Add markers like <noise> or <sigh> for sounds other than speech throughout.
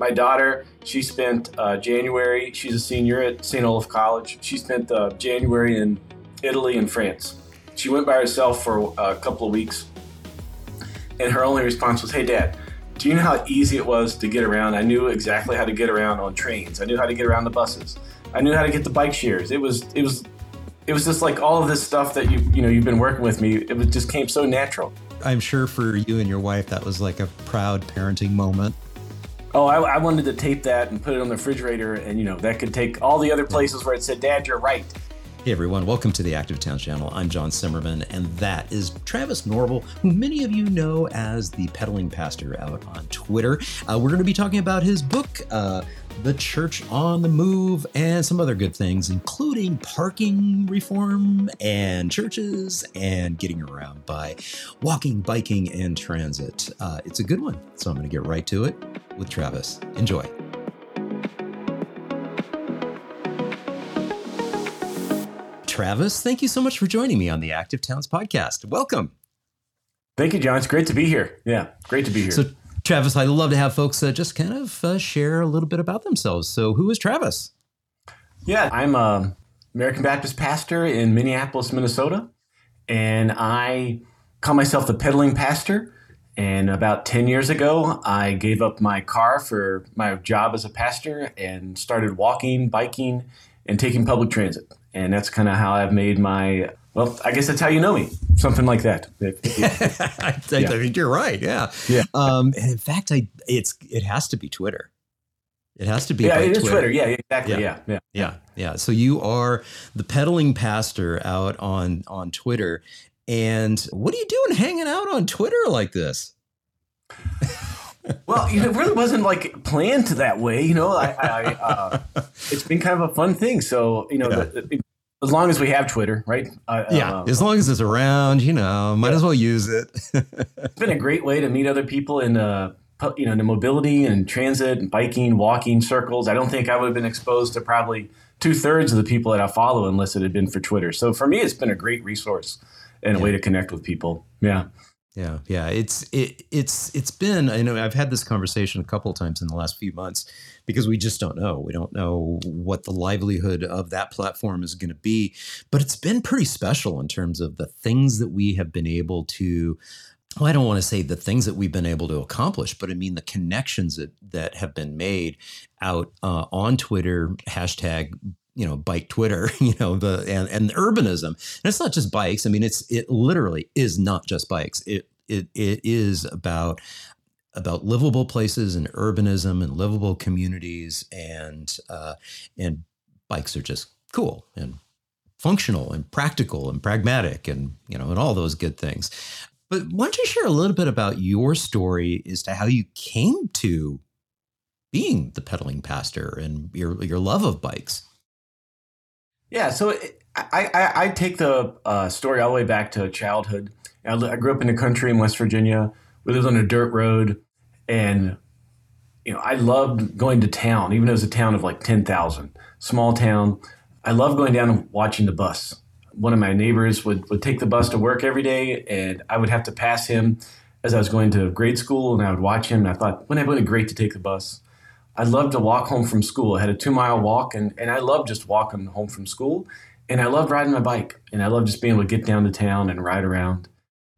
My daughter, she spent uh, January, she's a senior at St. Olaf College. She spent uh, January in Italy and France. She went by herself for a couple of weeks. And her only response was, Hey, Dad, do you know how easy it was to get around? I knew exactly how to get around on trains. I knew how to get around the buses. I knew how to get the bike shares. It was, it was, it was just like all of this stuff that you, you know, you've been working with me. It just came so natural. I'm sure for you and your wife, that was like a proud parenting moment. Oh, I, I, wanted to tape that and put it on the refrigerator, and you know that could take all the other places where it said, "Dad, you're right." Hey everyone, welcome to the Active Town channel. I'm John Simmerman, and that is Travis Norvell, who many of you know as the pedaling pastor out on Twitter. Uh, we're going to be talking about his book, uh, The Church on the Move, and some other good things, including parking reform and churches and getting around by walking, biking, and transit. Uh, it's a good one, so I'm going to get right to it with Travis. Enjoy. Travis, thank you so much for joining me on the Active Towns podcast. Welcome. Thank you, John. It's great to be here. Yeah, great to be here. So, Travis, I'd love to have folks uh, just kind of uh, share a little bit about themselves. So, who is Travis? Yeah, I'm a American Baptist pastor in Minneapolis, Minnesota, and I call myself the pedaling pastor. And about 10 years ago, I gave up my car for my job as a pastor and started walking, biking, and taking public transit and that's kind of how I've made my. Well, I guess that's how you know me, something like that. <laughs> I, think, yeah. I think you're right. Yeah, yeah. Um, and in fact, I it's it has to be Twitter. It has to be. Yeah, it is Twitter. Twitter. Yeah, exactly. Yeah. yeah, yeah, yeah, yeah. So you are the pedaling pastor out on on Twitter, and what are you doing hanging out on Twitter like this? <laughs> well, you know, it really wasn't like planned that way. You know, I, I uh, <laughs> it's been kind of a fun thing. So, you know, yeah. the, the, as long as we have Twitter, right? Uh, yeah, uh, as long as it's around, you know, might yeah. as well use it. it's been a <laughs> great way to meet other people in uh, you know, in the mobility and transit and biking, walking circles. I don't think I would have been exposed to probably two thirds of the people that I follow unless it had been for Twitter. So for me, it's been a great resource and a way to connect with people. Yeah. Yeah, yeah, it's it it's it's been. I know I've had this conversation a couple of times in the last few months because we just don't know. We don't know what the livelihood of that platform is going to be, but it's been pretty special in terms of the things that we have been able to. Well, I don't want to say the things that we've been able to accomplish, but I mean the connections that that have been made out uh, on Twitter hashtag you know bike twitter <laughs> you know the and, and urbanism. And it's not just bikes. I mean it's it literally is not just bikes. It it, it is about about livable places and urbanism and livable communities. And uh, and bikes are just cool and functional and practical and pragmatic and you know and all those good things. But why don't you share a little bit about your story as to how you came to being the pedaling pastor and your your love of bikes yeah, so I, I, I take the uh, story all the way back to childhood. I, I grew up in the country in West Virginia. We lived on a dirt road, and you know I loved going to town, even though it was a town of like ten thousand, small town. I loved going down and watching the bus. One of my neighbors would, would take the bus to work every day, and I would have to pass him as I was going to grade school, and I would watch him. And I thought, wouldn't it be great to take the bus? I loved to walk home from school. I had a two mile walk, and, and I loved just walking home from school. And I loved riding my bike, and I loved just being able to get down to town and ride around.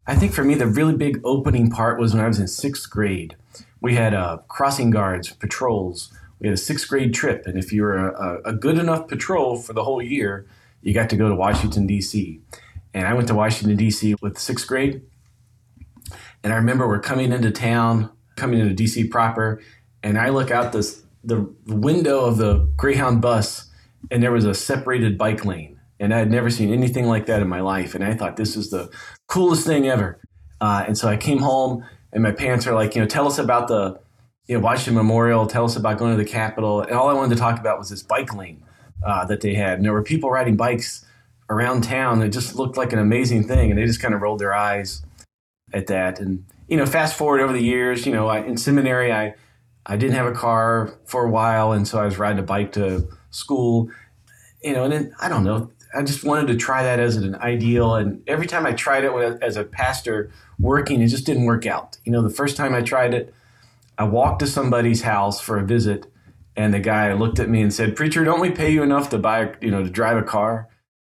I think for me, the really big opening part was when I was in sixth grade. We had uh, crossing guards, patrols. We had a sixth grade trip, and if you were a, a good enough patrol for the whole year, you got to go to Washington, D.C. And I went to Washington, D.C. with sixth grade. And I remember we're coming into town, coming into D.C. proper, and I look out this the window of the Greyhound bus, and there was a separated bike lane, and I had never seen anything like that in my life, and I thought this is the coolest thing ever. Uh, and so I came home, and my parents are like, you know, tell us about the, you know, Washington Memorial, tell us about going to the Capitol, and all I wanted to talk about was this bike lane uh, that they had, and there were people riding bikes around town. It just looked like an amazing thing, and they just kind of rolled their eyes at that. And you know, fast forward over the years, you know, I, in seminary, I I didn't have a car for a while, and so I was riding a bike to school. You know, and then I don't know. I just wanted to try that as an ideal, and every time I tried it as a pastor working, it just didn't work out. You know, the first time I tried it, I walked to somebody's house for a visit, and the guy looked at me and said, "Preacher, don't we pay you enough to buy, you know, to drive a car?"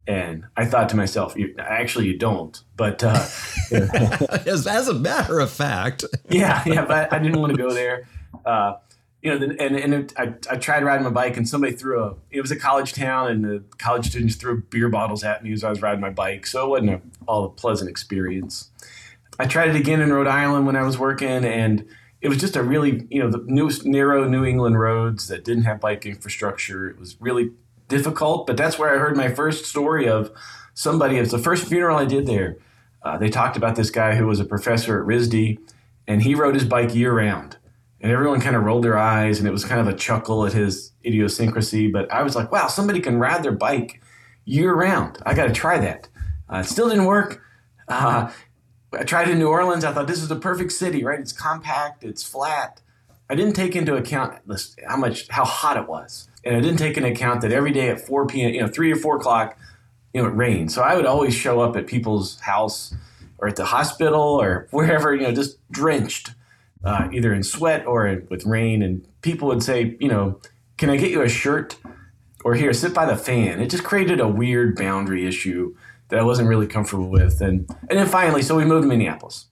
And I thought to myself, actually, you don't. But uh, <laughs> as, as, a matter of fact, <laughs> yeah, yeah. But I didn't want to go there. Uh, you know, and and it, I I tried riding my bike, and somebody threw a. It was a college town, and the college students threw beer bottles at me as I was riding my bike. So it wasn't a, all a pleasant experience. I tried it again in Rhode Island when I was working, and it was just a really you know the narrow New England roads that didn't have bike infrastructure. It was really difficult, but that's where I heard my first story of somebody. It was the first funeral I did there. Uh, they talked about this guy who was a professor at RISD, and he rode his bike year round. And everyone kind of rolled their eyes, and it was kind of a chuckle at his idiosyncrasy. But I was like, wow, somebody can ride their bike year round. I got to try that. Uh, it still didn't work. Uh, I tried in New Orleans. I thought this is the perfect city, right? It's compact, it's flat. I didn't take into account how much how hot it was and I didn't take into account that every day at 4 p.m., you know, three or four o'clock, you know, it rained. So I would always show up at people's house or at the hospital or wherever, you know, just drenched, uh, either in sweat or with rain. And people would say, you know, can I get you a shirt? Or here, sit by the fan. It just created a weird boundary issue that I wasn't really comfortable with. And and then finally, so we moved to Minneapolis,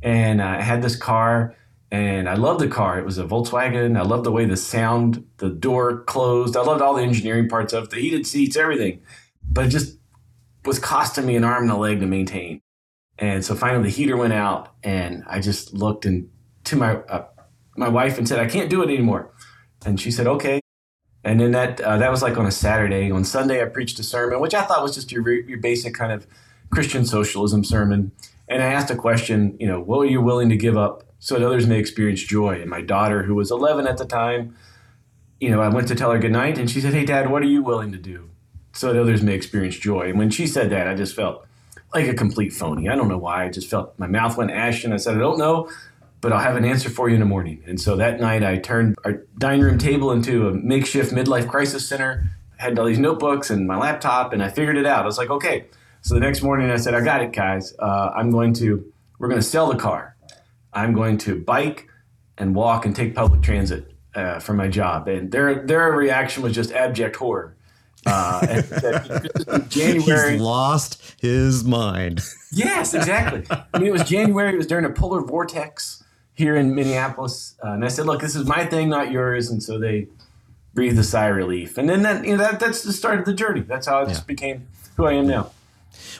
and uh, I had this car and I loved the car. It was a Volkswagen. I loved the way the sound, the door closed. I loved all the engineering parts of it, the heated seats, everything. But it just was costing me an arm and a leg to maintain. And so finally, the heater went out, and I just looked and to my uh, my wife and said, "I can't do it anymore." And she said, "Okay." And then that uh, that was like on a Saturday. On Sunday, I preached a sermon, which I thought was just your your basic kind of Christian socialism sermon. And I asked a question, you know, what are you willing to give up so that others may experience joy. And my daughter, who was 11 at the time, you know, I went to tell her goodnight and she said, Hey, Dad, what are you willing to do so that others may experience joy? And when she said that, I just felt like a complete phony. I don't know why. I just felt my mouth went ashen. I said, I don't know, but I'll have an answer for you in the morning. And so that night, I turned our dining room table into a makeshift midlife crisis center. I had all these notebooks and my laptop, and I figured it out. I was like, okay. So the next morning, I said, I got it, guys. Uh, I'm going to, we're going to sell the car. I'm going to bike and walk and take public transit uh, for my job. And their their reaction was just abject horror. Uh, <laughs> January He's lost his mind. yes, exactly. I mean, it was January. It was during a polar vortex here in Minneapolis, uh, and I said, "Look, this is my thing, not yours." And so they breathed a sigh of relief. And then that you know that that's the start of the journey. That's how it yeah. just became who I am now.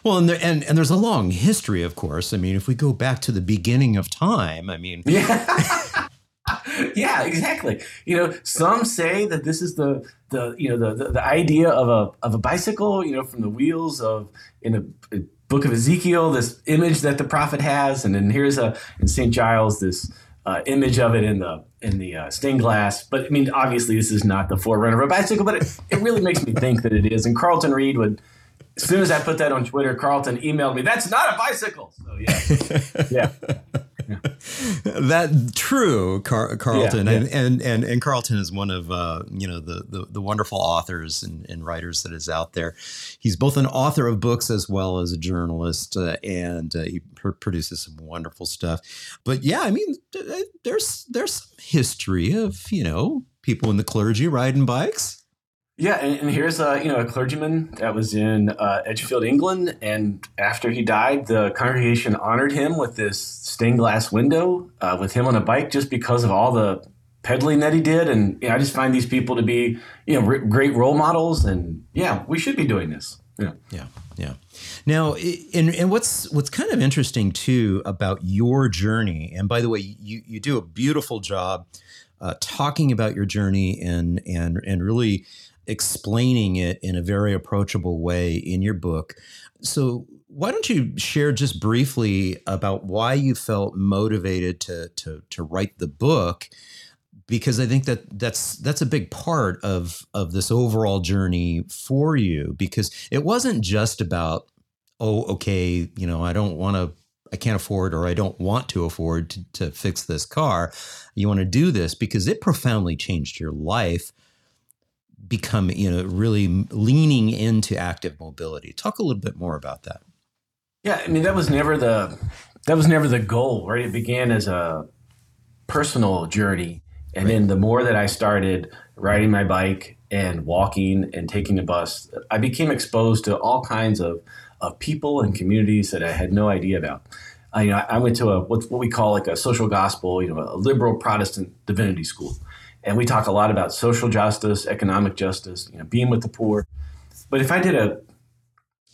Well, and, there, and and there's a long history, of course. I mean, if we go back to the beginning of time, I mean, yeah. <laughs> yeah, exactly. You know, some say that this is the the you know the, the, the idea of a of a bicycle. You know, from the wheels of in a, a, book of Ezekiel, this image that the prophet has, and then here's a in St. Giles this uh, image of it in the in the uh, stained glass. But I mean, obviously, this is not the forerunner of a bicycle, but it, it really makes me think that it is. And Carlton Reid would as soon as I put that on Twitter, Carlton emailed me, "That's not a bicycle." So yeah, <laughs> yeah. <laughs> that true Car- carlton. Yeah, yeah. And, and and and carlton is one of uh, you know the, the, the wonderful authors and, and, writers that is out there. He's both an author of books as well as a journalist uh, and uh, he pr- produces some wonderful stuff. But yeah i mean there's there's some history of you know people in the clergy riding bikes yeah, and, and, here's a you know a clergyman that was in uh, Edgefield, England, and after he died, the congregation honored him with this stained glass window uh, with him on a bike, just because of all the pedaling that he did. And you know, I just find these people to be you know great role models, and yeah, we should be doing this. Yeah, yeah, yeah. Now, and and what's what's kind of interesting too about your journey, and by the way, you you do a beautiful job uh, talking about your journey and and and really explaining it in a very approachable way in your book. So, why don't you share just briefly about why you felt motivated to to to write the book? Because I think that that's that's a big part of of this overall journey for you. Because it wasn't just about oh, okay, you know, I don't want to I can't afford or I don't want to afford to, to fix this car. You want to do this because it profoundly changed your life become, you know, really leaning into active mobility. Talk a little bit more about that. Yeah, I mean that was never the that was never the goal, right? It began as a personal journey. And then the more that I started riding my bike and walking and taking the bus, I became exposed to all kinds of, of people and communities that I had no idea about. I, you know, I went to a what, what we call like a social gospel, you know, a liberal Protestant divinity school, and we talk a lot about social justice, economic justice, you know, being with the poor. But if I did a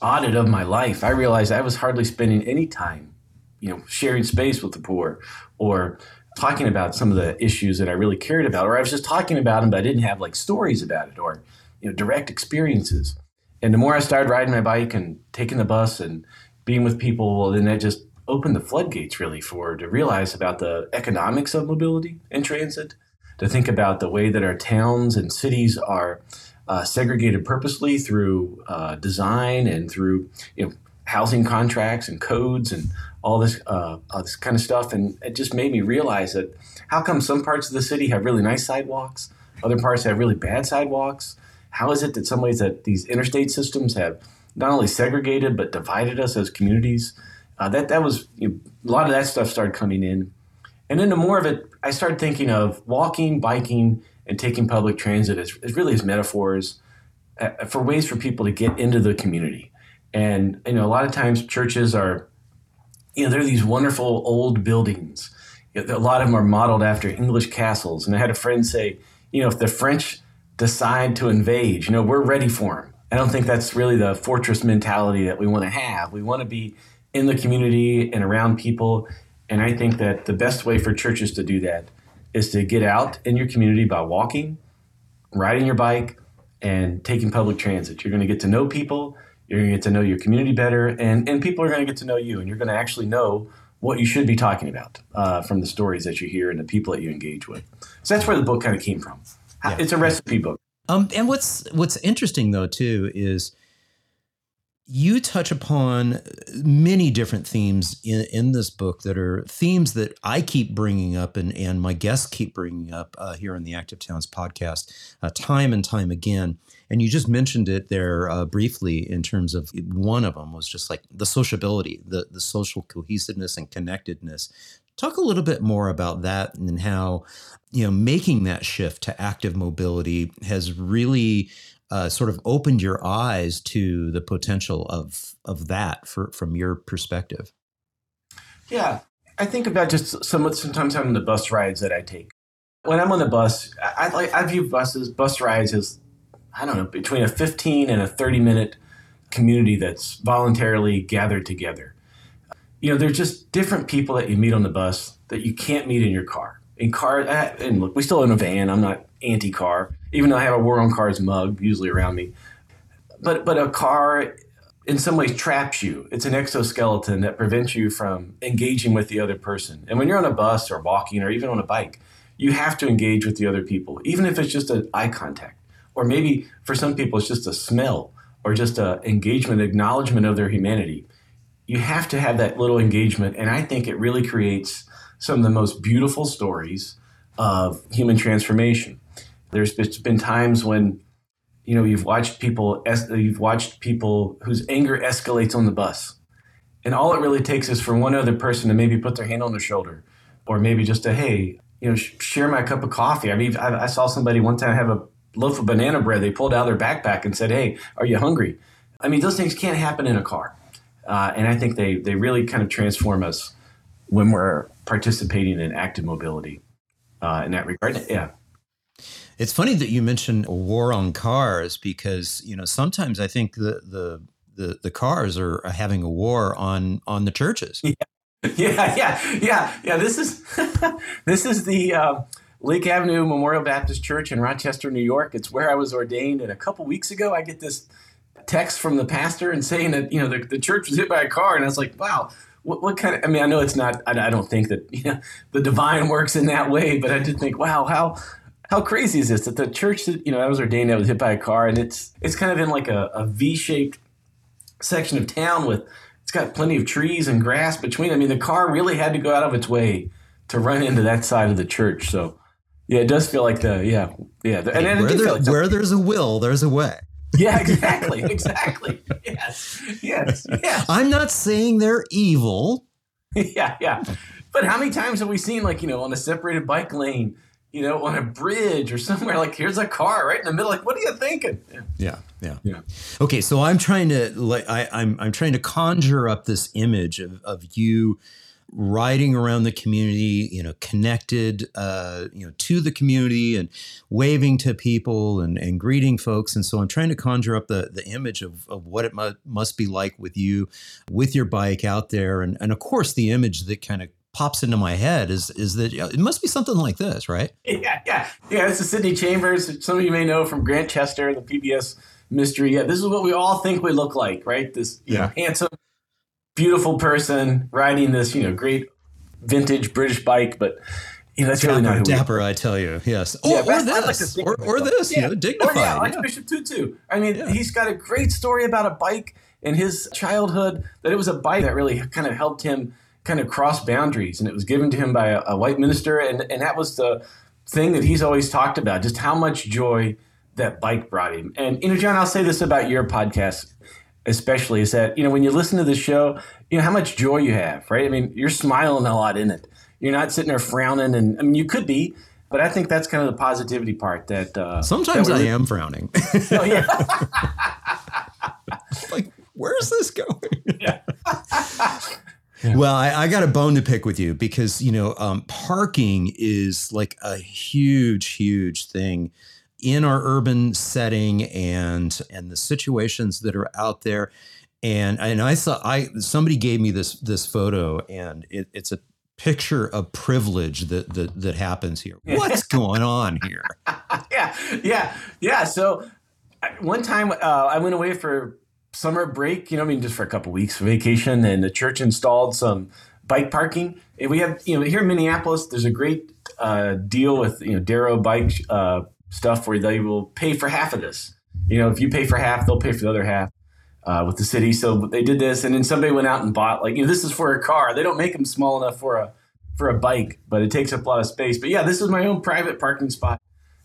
audit of my life, I realized I was hardly spending any time, you know, sharing space with the poor or talking about some of the issues that I really cared about, or I was just talking about them, but I didn't have like stories about it or you know direct experiences. And the more I started riding my bike and taking the bus and being with people, well, then that just opened the floodgates really for to realize about the economics of mobility and transit, to think about the way that our towns and cities are uh, segregated purposely through uh, design and through you know housing contracts and codes and all this uh, all this kind of stuff, and it just made me realize that how come some parts of the city have really nice sidewalks, other parts have really bad sidewalks. How is it that some ways that these interstate systems have not only segregated but divided us as communities? Uh, that that was you know, a lot of that stuff started coming in, and then the more of it, I started thinking of walking, biking, and taking public transit as, as really as metaphors uh, for ways for people to get into the community. And you know, a lot of times churches are you know, they're these wonderful old buildings. A lot of them are modeled after English castles. And I had a friend say, you know, if the French decide to invade, you know, we're ready for them. I don't think that's really the fortress mentality that we want to have. We want to be in the community and around people. And I think that the best way for churches to do that is to get out in your community by walking, riding your bike, and taking public transit. You're going to get to know people you're going to get to know your community better, and, and people are going to get to know you, and you're going to actually know what you should be talking about uh, from the stories that you hear and the people that you engage with. So that's where the book kind of came from. Yeah. It's a recipe book. Um, and what's what's interesting though too is you touch upon many different themes in, in this book that are themes that I keep bringing up and, and my guests keep bringing up uh, here on the Active Towns podcast uh, time and time again. And you just mentioned it there uh, briefly in terms of one of them was just like the sociability, the, the social cohesiveness and connectedness. Talk a little bit more about that and how, you know, making that shift to active mobility has really uh, sort of opened your eyes to the potential of of that for, from your perspective. Yeah, I think about just some sometimes on the bus rides that I take. When I'm on the bus, I, I, I view buses, bus rides as I don't know, between a 15 and a 30 minute community that's voluntarily gathered together. You know, there's just different people that you meet on the bus that you can't meet in your car. In car, uh, and look, we still own a van. I'm not anti-car, even though I have a War on Cars mug usually around me. But but a car, in some ways, traps you. It's an exoskeleton that prevents you from engaging with the other person. And when you're on a bus or walking or even on a bike, you have to engage with the other people, even if it's just an eye contact or maybe for some people it's just a smell or just a engagement acknowledgement of their humanity you have to have that little engagement and i think it really creates some of the most beautiful stories of human transformation. There's been times when you know you've watched people you've watched people whose anger escalates on the bus. And all it really takes is for one other person to maybe put their hand on their shoulder or maybe just a hey you know share my cup of coffee. I mean i, I saw somebody one time have a loaf of banana bread. They pulled out their backpack and said, "Hey, are you hungry?" I mean, those things can't happen in a car, uh, and I think they they really kind of transform us when we're participating in active mobility uh, in that regard. Yeah. It's funny that you mentioned a war on cars because you know sometimes I think the the the, the cars are having a war on on the churches. <laughs> Yeah, yeah, yeah, yeah. yeah. This is <laughs> this is the uh, Lake Avenue Memorial Baptist Church in Rochester, New York. It's where I was ordained. And a couple weeks ago, I get this text from the pastor and saying that you know the, the church was hit by a car, and I was like, wow. What, what kind of? I mean, I know it's not. I, I don't think that <laughs> you know, the divine works in that way, but I did think, wow, how how crazy is this that the church that you know I was ordained that was hit by a car, and it's it's kind of in like a, a V-shaped section of town with it's got plenty of trees and grass between. I mean, the car really had to go out of its way to run into that side of the church. So yeah, it does feel like the yeah yeah. The, and, and where, there, like where there's a will, there's a way. Yeah, <laughs> exactly, exactly. Yes, yes, yes. I'm not saying they're evil. <laughs> yeah, yeah, but how many times have we seen like you know on a separated bike lane, you know, on a bridge or somewhere like here's a car right in the middle. Like, what are you thinking? Yeah, yeah, yeah. Yeah. Okay, so I'm trying to like I, I'm I'm trying to conjure up this image of of you riding around the community, you know, connected, uh, you know, to the community and waving to people and, and greeting folks. And so I'm trying to conjure up the, the image of, of what it mu- must be like with you, with your bike out there. And, and of course, the image that kind of pops into my head is, is that it must be something like this, right? <laughs> Yeah, yeah, yeah. This is Sydney Chambers. Some of you may know from Grantchester, the PBS mystery. Yeah, this is what we all think we look like, right? This you know, handsome, beautiful person riding this, you know, great vintage British bike, but you know, that's really not who. Dapper, I tell you. Yes. Yeah, or, but or like this. or, of or myself. this, you know, oh, Or dignified. yeah, yeah. Archbishop Tutu. I mean, Yeah. he's got a great story about a bike in his childhood. That it was a bike that really kind of helped him kind of cross boundaries, and it was given to him by a, a white minister, and and that was the thing that he's always talked about, just how much joy that bike brought him. And you know, John, I'll say this about your podcast, especially is that you know when you listen to the show, you know how much joy you have, right? I mean, you're smiling a lot in it. You're not sitting there frowning, and I mean, you could be. But I think that's kind of the positivity part that uh, Sometimes that I am frowning. <laughs> Oh, yeah. <laughs> like, where's this going? <laughs> Well, I, I got a bone to pick with you because you know um, parking is like a huge, huge thing in our urban setting and and the situations that are out there. And and I saw I somebody gave me this this photo and it, it's a picture of privilege that that that happens here. What's going on here? <laughs> yeah, yeah, yeah. So one time uh, I went away for summer break, you know, I mean, just for a couple weeks vacation, and the church installed some bike parking. And we have, you know, here in Minneapolis, there's a great uh, deal with, you know, Dero bike uh, stuff where they will pay for half of this. You know, if you pay for half, they'll pay for the other half. Uh, with the city, so they did this, and then somebody went out and bought like you know this is for a car. They don't make them small enough for a for a bike, but it takes up a lot of space. But yeah, this is my own private parking spot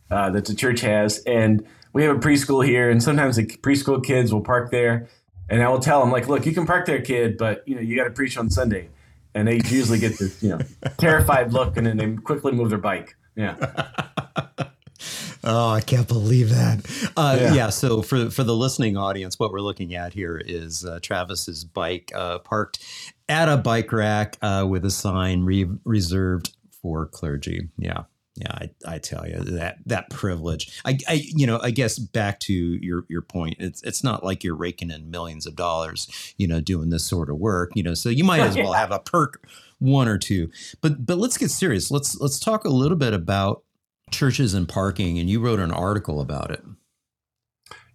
uh, that the church has, and we have a preschool here, and sometimes the preschool kids will park there, and I will tell them like, look, you can park there, kid, but you know you got to preach on Sunday, and they usually get this you know <laughs> terrified look, and then they quickly move their bike. Yeah, <laughs> Oh, I can't believe that. Uh, yeah. Yeah. So for for the listening audience, what we're looking at here is uh, Travis's bike uh, parked at a bike rack uh, with a sign re- reserved for clergy. Yeah. Yeah, I, I tell you that that privilege. I, I, you know, I guess back to your your point. It's it's not like you're raking in millions of dollars, you know, doing this sort of work. You know, so you might as well have a perk, one or two. But but let's get serious. Let's let's talk a little bit about churches and parking. And you wrote an article about it.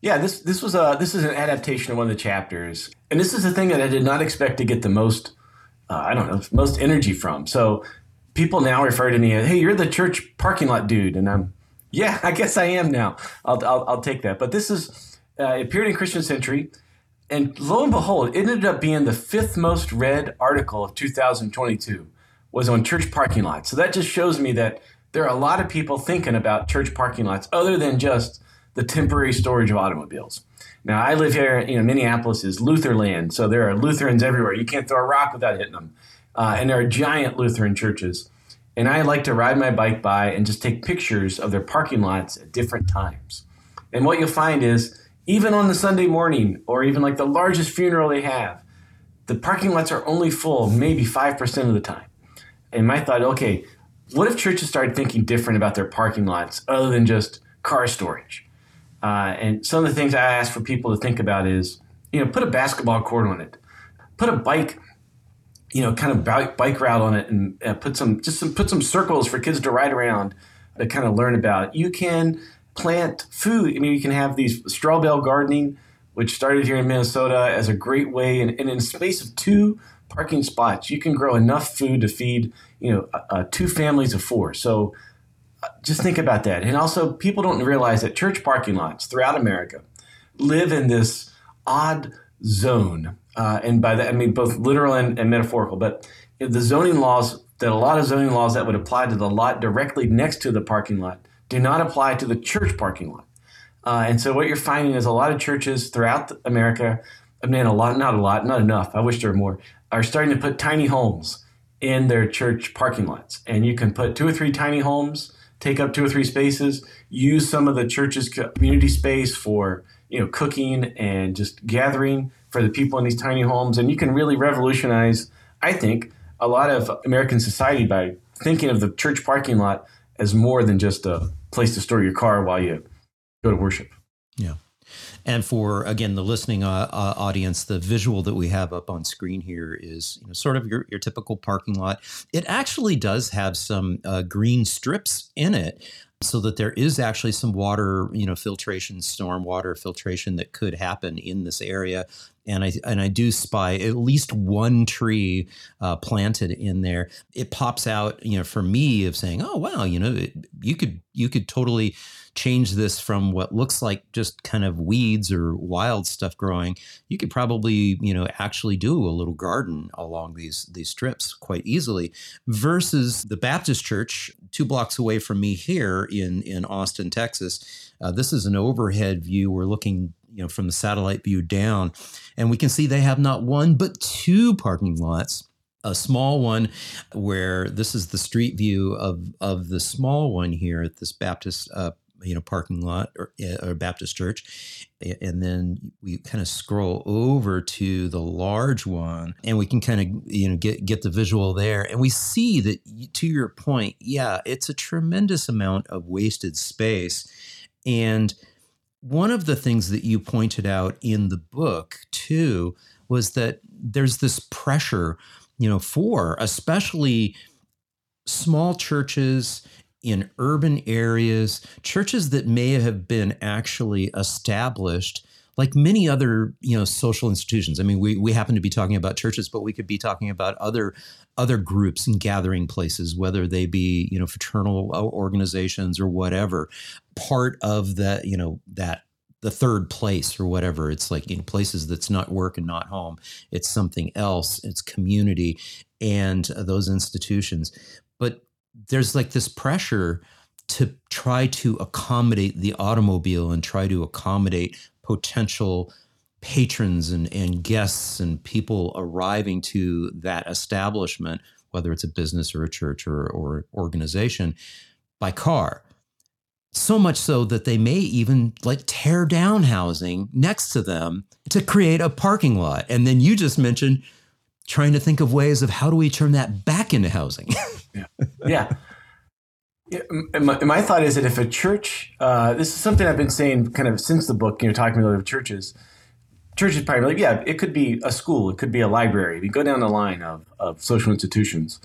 yeah. This this was a this is an adaptation of one of the chapters, and this is the thing that I did not expect to get the most. Uh, I don't know most energy from. So people now refer to me as, "Hey, you're the church parking lot dude," and I'm, yeah, <laughs> I guess I am now. I'll I'll, I'll take that. But this is uh, it appeared in Christian Century, and lo and behold, it ended up being the fifth most read article of 2022 was on church parking lots. So that just shows me that there are a lot of people thinking about church parking lots other than just the temporary storage of automobiles. Now I live here, you know, Minneapolis is Luther land, so there are Lutherans everywhere. You can't throw a rock without hitting them, uh, and there are giant Lutheran churches. And I like to ride my bike by and just take pictures of their parking lots at different times. And what you'll find is, even on the Sunday morning, or even like the largest funeral they have, the parking lots are only full maybe 5% of the time. And my thought, okay, what if churches started thinking different about their parking lots other than just car storage? Uh, and some of the things I ask for people to think about is, you know, put a basketball court on it, put a bike, you know, kind of bike, route on it, and uh, put some just some put some circles for kids to ride around to kind of learn about. You can plant food. I mean, you can have these straw bale gardening, which started here in Minnesota as a great way, and, and in a space of two parking spots, you can grow enough food to feed, you know, uh, two families of four. So uh, just think about that. And also, people don't realize that church parking lots throughout America live in this odd zone. Uh, and by that, I mean both literal and, and metaphorical. But the zoning laws, that a lot of zoning laws that would apply to the lot directly next to the parking lot do not apply to the church parking lot. Uh, and so what you're finding is a lot of churches throughout America, I mean, a lot, not a lot, not enough. I wish there were more. Are starting to put tiny homes in their church parking lots. And you can put two or three tiny homes, take up two or three spaces, use some of the church's community space for you know cooking and just gathering for the people in these tiny homes. And you can really revolutionize, I think, a lot of American society by thinking of the church parking lot as more than just a place to store your car while you go to worship. Yeah. And for again the listening uh, uh, audience, the visual that we have up on screen here is you know, sort of your, your typical parking lot. It actually does have some uh, green strips in it, so that there is actually some water, you know, filtration, storm water filtration that could happen in this area. And I and I do spy at least one tree uh, planted in there. It pops out, you know, for me of saying, oh wow, you know, it, you could you could totally change this from what looks like just kind of weeds or wild stuff growing, you could probably, you know, actually do a little garden along these these strips quite easily. Versus the Baptist church two blocks away from me here in in Austin, Texas. Uh, this is an overhead view. We're looking you know from the satellite view down and we can see they have not one but two parking lots a small one where this is the street view of of the small one here at this Baptist uh, you know parking lot or, eh, or Baptist church, and then we kind of scroll over to the large one, and we can kind of you know get get the visual there, and we see that to your point, yeah, it's a tremendous amount of wasted space, and one of the things that you pointed out in the book too was that there's this pressure, you know, for especially small churches in urban areas, churches that may have been actually established like many other you know social institutions. I mean we, we happen to be talking about churches but we could be talking about other other groups and gathering places whether they be you know fraternal uh, organizations or whatever. Part of the you know that the third place or whatever it's like know places that's not work and not home it's something else it's community and uh, those institutions. But there's like this pressure to try to accommodate the automobile and try to accommodate potential patrons and, and guests and people arriving to that establishment, whether it's a business or a church or, or organization, by car. So much so that they may even like tear down housing next to them to create a parking lot. And then you just mentioned trying to think of ways of how do we turn that back into housing. <laughs> yeah. yeah. My, my, thought is that if a church, uh, this is something I've been saying kind of since the book, you know, talking about churches, churches like, yeah, it could be a school, it could be a library. We go down the line of, of social institutions.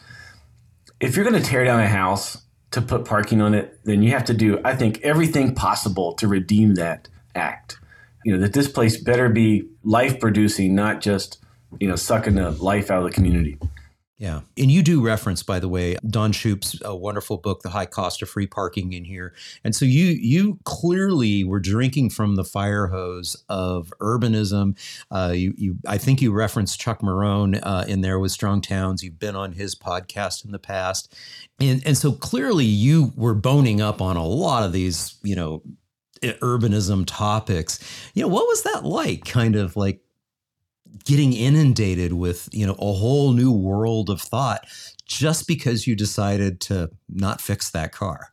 If you're going to tear down a house to put parking on it, then you have to do, I think, everything possible to redeem that act. You know, that this place better be life producing, not just you know, sucking the life out of the community. Yeah. And you do reference, by the way, Don Shoup's a wonderful book, The High Cost of Free Parking in here. And so you you clearly were drinking from the fire hose of urbanism. Uh, you, you I think you referenced Chuck Marohn uh, in there with Strong Towns. You've been on his podcast in the past. And, and so clearly you were boning up on a lot of these, you know, urbanism topics. You know, what was that like? Kind of like getting inundated with you know a whole new world of thought just because you decided to not fix that car.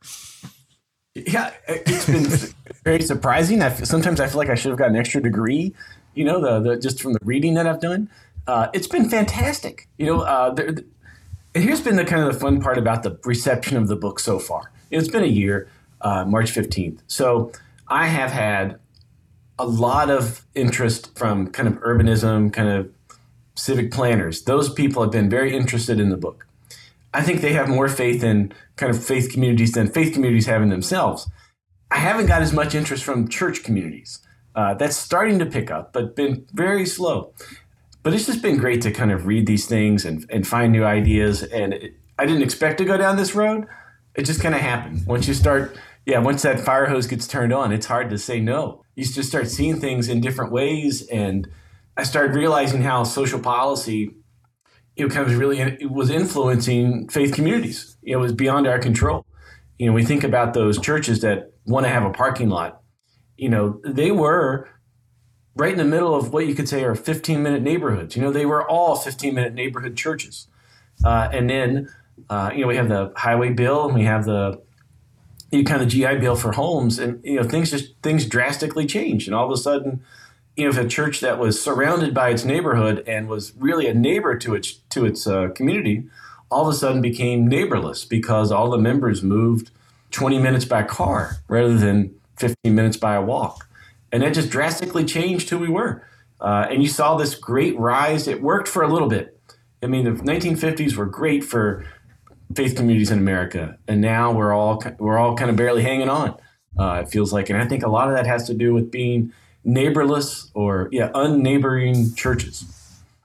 Yeah it's been <laughs> very surprising. I, sometimes i feel like i should have got an extra degree you know the, the just from the reading that i've done. Uh, it's been fantastic you know uh, there, and here's been the kind of the fun part about the reception of the book so far. It's been a year uh, march 15th so i have had a lot of interest from kind of urbanism, kind of civic planners. Those people have been very interested in the book. I think they have more faith in kind of faith communities than faith communities have in themselves. I haven't got as much interest from church communities. Uh, that's starting to pick up, but been very slow. But it's just been great to kind of read these things and, and find new ideas. And it, I didn't expect to go down this road. It just kind of happened. Once you start, yeah, once that fire hose gets turned on, it's hard to say no you just start seeing things in different ways. And I started realizing how social policy it kind of really it was influencing faith communities. It was beyond our control. You know, we think about those churches that want to have a parking lot. You know, they were right in the middle of what you could say are 15 minute neighborhoods. You know, they were all 15 minute neighborhood churches. Uh, and then, uh, you know, we have the highway bill and we have the you kind of GI Bill for homes, and you know things just things drastically changed, and all of a sudden, you know, if a church that was surrounded by its neighborhood and was really a neighbor to its to its uh, community, all of a sudden became neighborless because all the members moved 20 minutes by car rather than 15 minutes by a walk, and that just drastically changed who we were. Uh, and you saw this great rise. It worked for a little bit. I mean, the 1950s were great for faith communities in America, and now we're all we're all kind of barely hanging on. Uh, it feels like, and I think a lot of that has to do with being neighborless or yeah, unneighboring churches.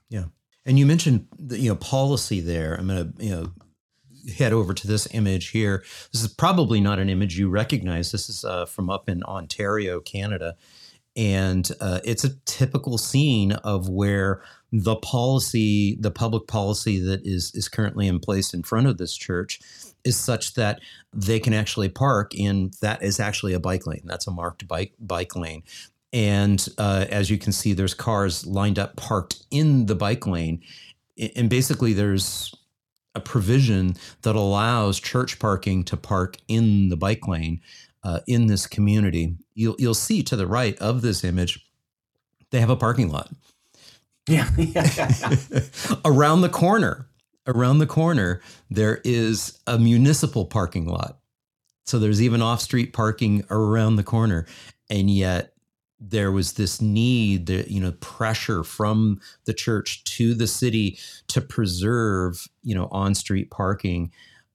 Yeah, and you mentioned the, you know policy there. I'm going to you know head over to this image here. This is probably not an image you recognize. This is uh, from up in Ontario, Canada, and uh, it's a typical scene of where the policy, the public policy that is is currently in place in front of this church, is such that they can actually park in that is actually a bike lane. That's a marked bike bike lane. And uh, as you can see, there's cars lined up parked in the bike lane. And basically, there's a provision that allows church parking to park in the bike lane uh, in this community. You'll, you'll see to the right of this image, they have a parking lot. Yeah. <laughs> <laughs> around the corner, around the corner, there is a municipal parking lot. So there's even off street parking around the corner. And yet there was this need, the, you know, pressure from the church to the city to preserve, you know, on street parking.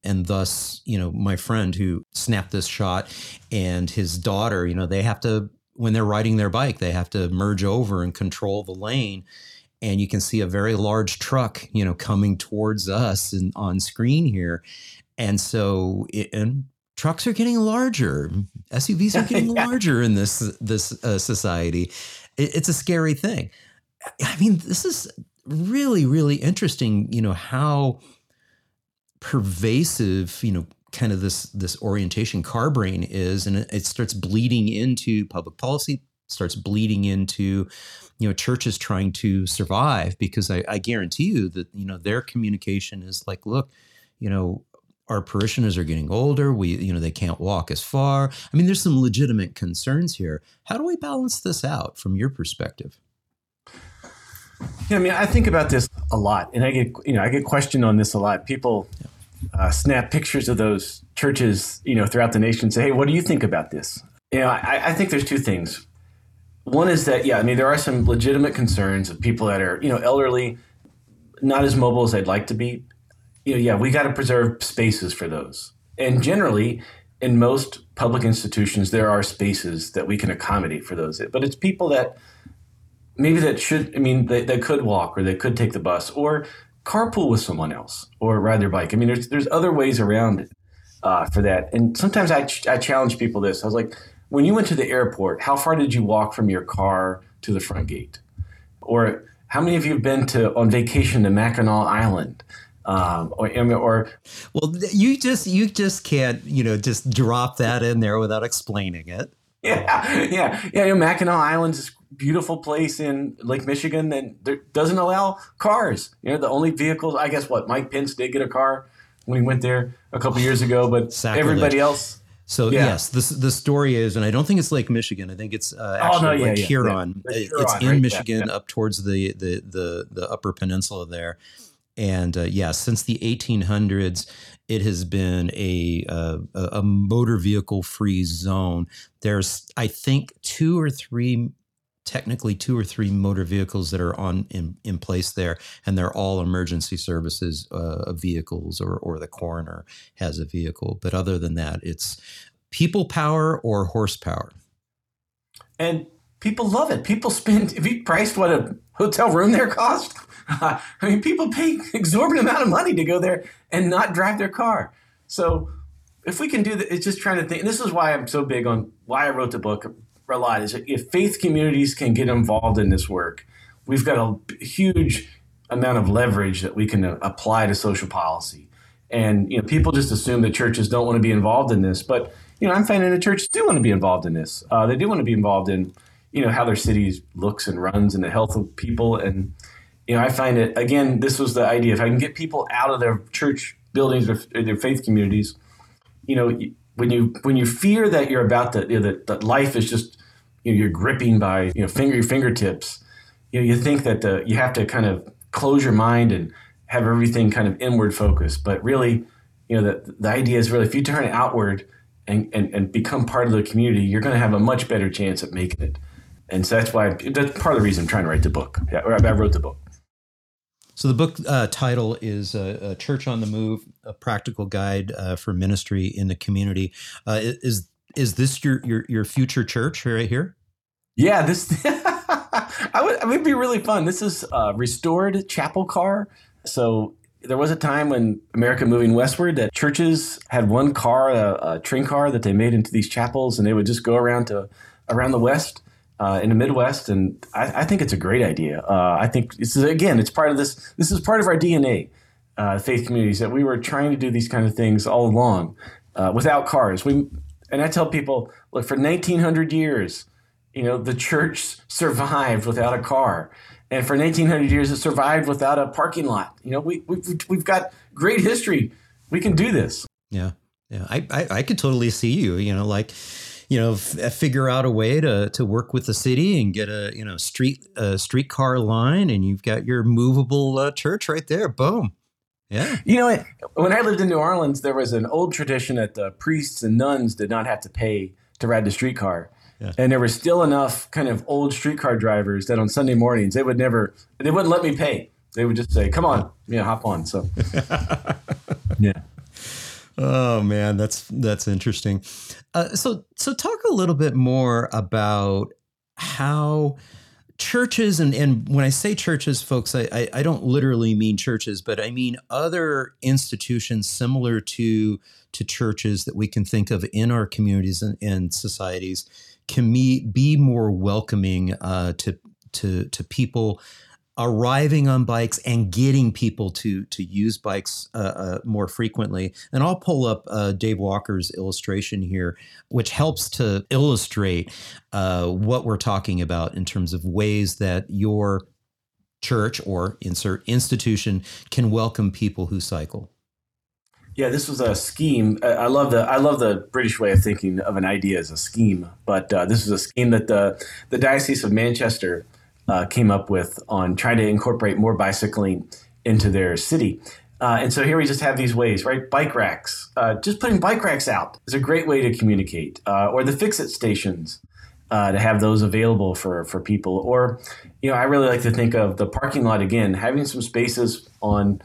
And thus, you know, my friend who snapped this shot and his daughter, you know, they have to, when they're riding their bike, they have to merge over and control the lane and you can see a very large truck, you know, coming towards us and on screen here. And so, it, and trucks are getting larger, SUVs are getting <laughs> yeah. larger in this this uh, society. It, it's a scary thing. I mean, this is really really interesting. You know how pervasive, you know, kind of this this orientation car brain is, and it, starts bleeding into public policy, starts bleeding into you know churches trying to survive because I, I guarantee you that you know their communication is like look you know our parishioners are getting older. We you know they can't walk as far. I mean there's some legitimate concerns here. How do we balance this out from your perspective yeah i mean i think about this a lot and i get you know i get questioned on this a lot people uh, snap pictures of those churches you know throughout the nation and say hey what do you think about this you know I, I think there's two things one is that yeah, I mean there are some legitimate concerns of people that are you know elderly, not as mobile as they'd like to be. You know, yeah, we got to preserve spaces for those. And generally, in most public institutions, there are spaces that we can accommodate for those. But it's people that maybe that should, I mean, they, they could walk or they could take the bus or carpool with someone else or ride their bike. I mean, there's there's other ways around it uh, for that. And sometimes I, I challenge people this. I was like, when you went to the airport, how far did you walk from your car to the front gate? Or how many of you have been to on vacation to Mackinac Island? Um, or, or well, you just you just can't you know just drop that in there without explaining it. <laughs> Yeah, yeah, yeah. You know, Mackinac Island's this beautiful place in Lake Michigan that doesn't allow cars. You know, the only vehicles. I guess what Mike Pence did get a car when he went there a couple years ago, but Sacrilege. everybody else so yeah. yes, the the story is, and I don't think it's Lake Michigan. I think it's uh, actually oh, no, yeah, Lake yeah, Huron. Yeah. It's in right Michigan, up towards the, the the the upper peninsula there. And uh, yeah, since the 1800s, it has been a uh, a motor vehicle free zone. There's I think two or three technically two or three motor vehicles that are on in, in place there, and they're all emergency services uh, vehicles, or or the coroner has a vehicle. But other than that, it's people power or horsepower. And people love it. People spend if you priced what a hotel room there cost. Uh, <laughs> I mean, people pay exorbitant amount of money to go there and not drive their car. So if we can do that, it's just trying to think. And this is why I'm so big on why I wrote the book lot is if faith communities can get involved in this work, we've got a huge amount of leverage that we can uh, apply to social policy. And you know, people just assume that churches don't want to be involved in this, but you know, I'm finding the churches do want to be involved in this. Uh, they do want to be involved in you know how their city looks and runs and the health of people and you know, I find it again. This was the idea: if I can get people out of their church buildings or their faith communities, you know, when you when you fear that you're about to you know, that, that life is just you know, you're gripping by you know finger your fingertips, you know, you think that the, you have to kind of close your mind and have everything kind of inward focused. But really, you know, the, the idea is really if you turn it outward and, and, and become part of the community, you're going to have a much better chance at making it. And so that's why that's part of the reason I'm trying to write the book. Yeah, I wrote the book. So the book uh, title is uh, "Church on the Move: A Practical Guide uh, for Ministry in the Community." Uh, is is this your, your your future church right here? Yeah, this <laughs> I would it would be really fun. This is a restored chapel car. So there was a time when America moving westward that churches had one car, a, a train car that they made into these chapels, and they would just go around to around the West uh, in the Midwest, and I, I, think it's a great idea. Uh, I think this is again, it's part of this. This is part of our DNA, uh, faith communities that we were trying to do these kind of things all along uh, without cars. We and I tell people, look, for 1900 years, you know, the church survived without a car, and for 1900 years, it survived without a parking lot. You know, we, we we've got great history. We can do this. Yeah, yeah, I, I, I could totally see you. You know, like you know, f- uh, figure out a way to to work with the city and get a you know street a streetcar line, and you've got your movable uh, church right there. Boom. Yeah. You know, when I lived in New Orleans, there was an old tradition that the priests and nuns did not have to pay to ride the streetcar. Yeah. And there were still enough kind of old streetcar drivers that on Sunday mornings they would never they wouldn't let me pay. They would just say, "Come on, yeah, hop on." So, <laughs> yeah. Oh man, that's that's interesting. Uh, so so talk a little bit more about how churches and and when I say churches, folks, I, I, I don't literally mean churches, but I mean other institutions similar to to churches that we can think of in our communities and, and societies can be, be more welcoming uh, to to to people arriving on bikes and getting people to to use bikes uh, uh, more frequently. And I'll pull up uh, Dave Walker's illustration here, which helps to illustrate uh, what we're talking about in terms of ways that your church or insert institution can welcome people who cycle. Yeah, this was a scheme. I love the I love the British way of thinking of an idea as a scheme, but uh, this was a scheme that the the Diocese of Manchester uh, came up with on trying to incorporate more bicycling into their city. Uh, and so here we just have these ways, right? Bike racks. Uh, just putting bike racks out is a great way to communicate, uh, or the fix-it stations uh, to have those available for for people. Or, you know, I really like to think of the parking lot again, having some spaces on,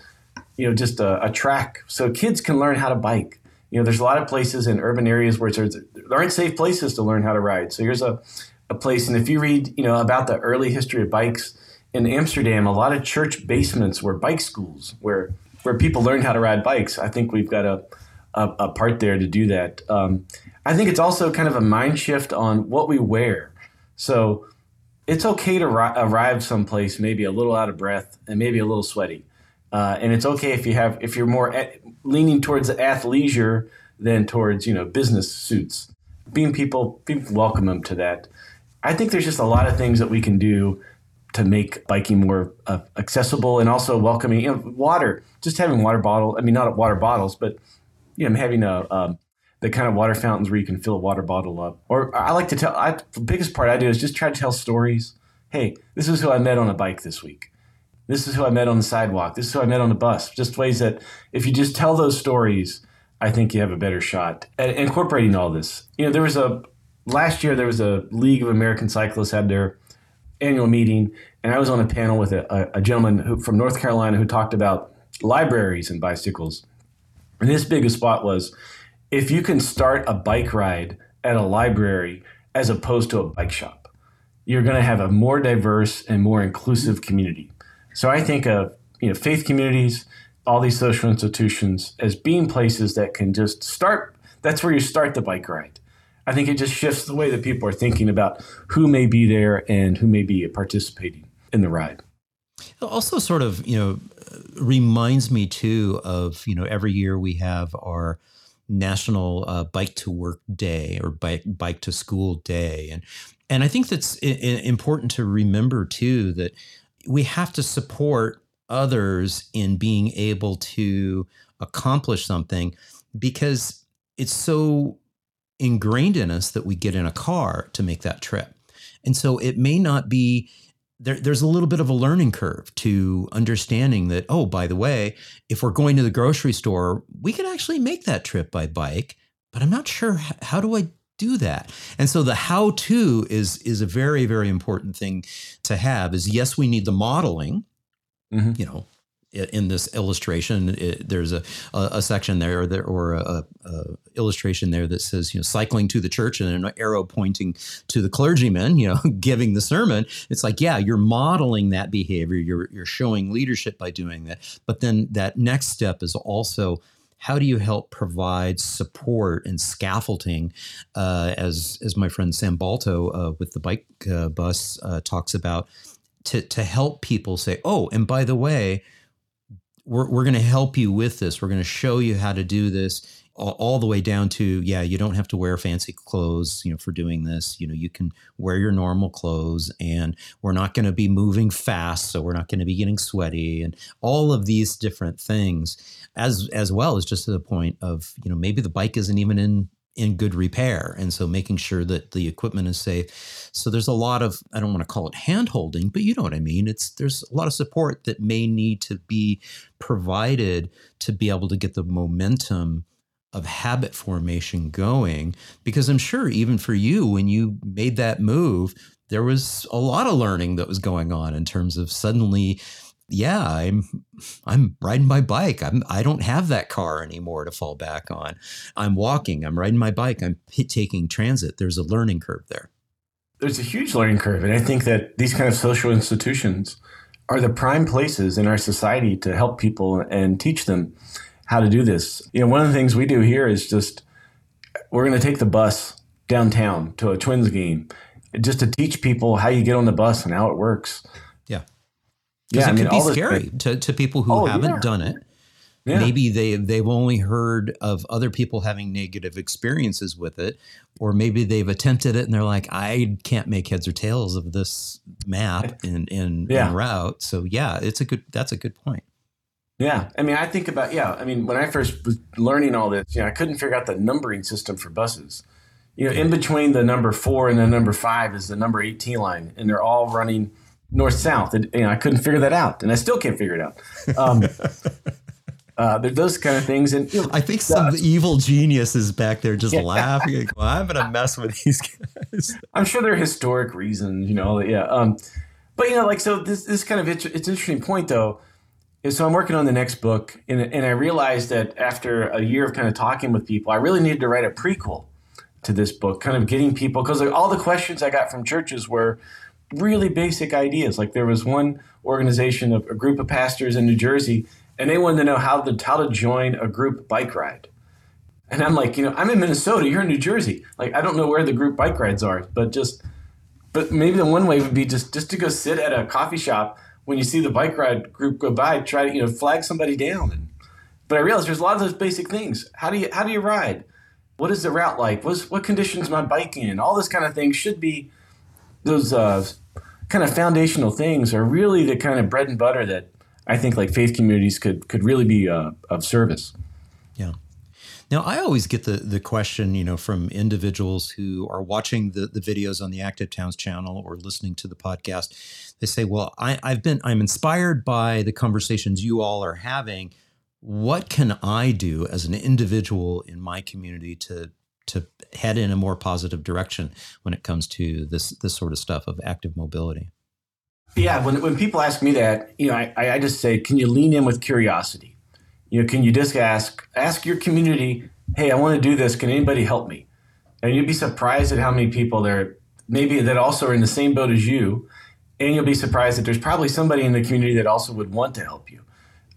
you know, just a, a track so kids can learn how to bike. You know, there's a lot of places in urban areas where there aren't safe places to learn how to ride. So here's a a place. And if you read, you know, about the early history of bikes in Amsterdam, a lot of church basements were bike schools where where people learned how to ride bikes. I think we've got a a, a part there to do that. Um, I think it's also kind of a mind shift on what we wear. So it's okay to ri- arrive someplace maybe a little out of breath and maybe a little sweaty. Uh, and it's okay if you have if you're more at, leaning towards athleisure than towards you know business suits. Being people, people welcome them to that. I think there's just a lot of things that we can do to make biking more uh, accessible and also welcoming. You know, water, just having water bottle. I mean, not water bottles, but you know, having a um, the kind of water fountains where you can fill a water bottle up. Or I like to tell. I, the biggest part I do is just try to tell stories. Hey, this is who I met on a bike this week. This is who I met on the sidewalk. This is who I met on the bus. Just ways that if you just tell those stories, I think you have a better shot at incorporating all this. You know, there was a last year there was a League of American Cyclists had their annual meeting, and I was on a panel with a, a gentleman who, from North Carolina who talked about libraries and bicycles. And his biggest spot was if you can start a bike ride at a library as opposed to a bike shop, you're going to have a more diverse and more inclusive community. So I think of you know faith communities, all these social institutions as being places that can just start. That's where you start the bike ride I think it just shifts the way that people are thinking about who may be there and who may be participating in the ride. It also sort of, you know, reminds me too of, you know, every year we have our national uh, bike to work day or bike bike to school day and and I think that's important to remember too that we have to support others in being able to accomplish something because it's so ingrained in us that we get in a car to make that trip. And so it may not be there, there's a little bit of a learning curve to understanding that, oh, by the way, if we're going to the grocery store, we could actually make that trip by bike, but I'm not sure how do I do that. And so the how to is is a very very important thing to have is yes, we need the modeling. Mm-hmm. You know, in this illustration, it, there's a, a, a, section there, or, there or a, a, illustration there that says, you know, cycling to the church and an arrow pointing to the clergyman, you know, <laughs> giving the sermon. It's like, yeah, you're modeling that behavior. You're, you're showing leadership by doing that. But then that next step is also how do you help provide support and scaffolding, uh, as as my friend Sam Balto uh, with the bike uh, bus uh, talks about, to to help people say, oh, and by the way, we're, we're going to help you with this. We're going to show you how to do this all, the way down to, yeah, you don't have to wear fancy clothes, you know, for doing this. You know, you can wear your normal clothes and we're not going to be moving fast. So we're not going to be getting sweaty and all of these different things as, as well as just to the point of, you know, maybe the bike isn't even in in good repair and so making sure that the equipment is safe so there's a lot of i don't want to call it hand holding but you know what i mean it's there's a lot of support that may need to be provided to be able to get the momentum of habit formation going because i'm sure even for you when you made that move there was a lot of learning that was going on in terms of suddenly yeah, I'm I'm riding my bike. I'm I don't have that car anymore to fall back on. I'm walking. I'm riding my bike. I'm taking transit. There's a learning curve there. There's a huge learning curve, and I think that these kind of social institutions are the prime places in our society to help people and teach them how to do this. You know, one of the things we do here is just we're going to take the bus downtown to a Twins game just to teach people how you get on the bus and how it works yeah, Yeah. it I mean, could be scary to, to people who oh, haven't yeah. done it. Yeah. Maybe they they've only heard of other people having negative experiences with it, or maybe they've attempted it and they're like, I can't make heads or tails of this map and, in, yeah. in route. So yeah, it's a good that's a good point. Yeah, I mean, I think about yeah. I mean, when I first was learning all this, you know, I couldn't figure out the numbering system for buses. You know, in between the number four and the number five is the number eighteen line, and they're all running north south. And, you know, I couldn't figure that out, and I still can't figure it out. Um, <laughs> uh, those kind of things, and you know, I think some uh, evil genius is back there just yeah. laughing. Like, well, I'm gonna mess with these guys. <laughs> I'm sure there are historic reasons, you know. Yeah, um, but you know, like so, this this kind of it's, it's an interesting point though. Is so I'm working on the next book, and, and I realized that after a year of kind of talking with people, I really needed to write a prequel to this book, kind of getting people because like, all the questions I got from churches were really basic ideas. Like there was one organization, a, a group of pastors in New Jersey, and they wanted to know how to how to join a group bike ride. And I'm like, you know, I'm in Minnesota, you're in New Jersey. Like I don't know where the group bike rides are, but just but maybe the one way would be just just to go sit at a coffee shop when you see the bike ride group go by, try to you know flag somebody down. And, but I realized there's a lot of those basic things. How do you how do you ride? What is the route like? What's, what conditions my bike in? All this kind of thing should be those uh, kind of foundational things are really the kind of bread and butter that I think like faith communities could could really be uh, of service. Now, I always get the the question, you know, from individuals who are watching the, the videos on the Active Towns channel or listening to the podcast. They say, "Well, I, I've been I'm inspired by the conversations you all are having. What can I do as an individual in my community to to head in a more positive direction when it comes to this this sort of stuff of active mobility. Yeah, when when people ask me that, you know, I, I just say, can you lean in with curiosity? You know, can you just ask ask your community, hey, I want to do this. Can anybody help me? And you'd be surprised at how many people there maybe that also are in the same boat as you, and you'll be surprised that there's probably somebody in the community that also would want to help you,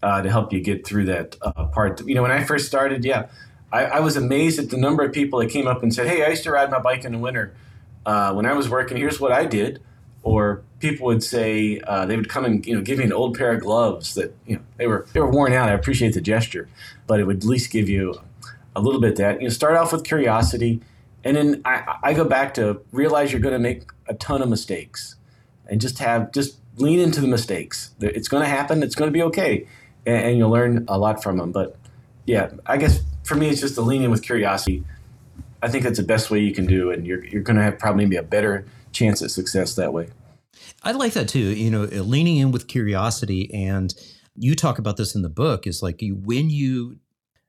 uh, to help you get through that uh, part. You know, when I first started, yeah, I, I, was amazed at the number of people that came up and said, "Hey, I used to ride my bike in the winter uh, when I was working. Here's what I did." Or people would say uh, they would come and you know give me an old pair of gloves that you know they were they were worn out. I appreciate the gesture, but it would at least give you a little bit that you know start off with curiosity, and then I, I go back to realize you're going to make a ton of mistakes, and just have just lean into the mistakes. It's going to happen. It's going to be okay, and, and, you'll learn a lot from them. But yeah, I guess for me, it's just to lean in with curiosity. I think that's the best way you can do, and you're you're going to have probably be a better chance at success that way. I like that too. You know, leaning in with curiosity, and you talk about this in the book. Is like you when you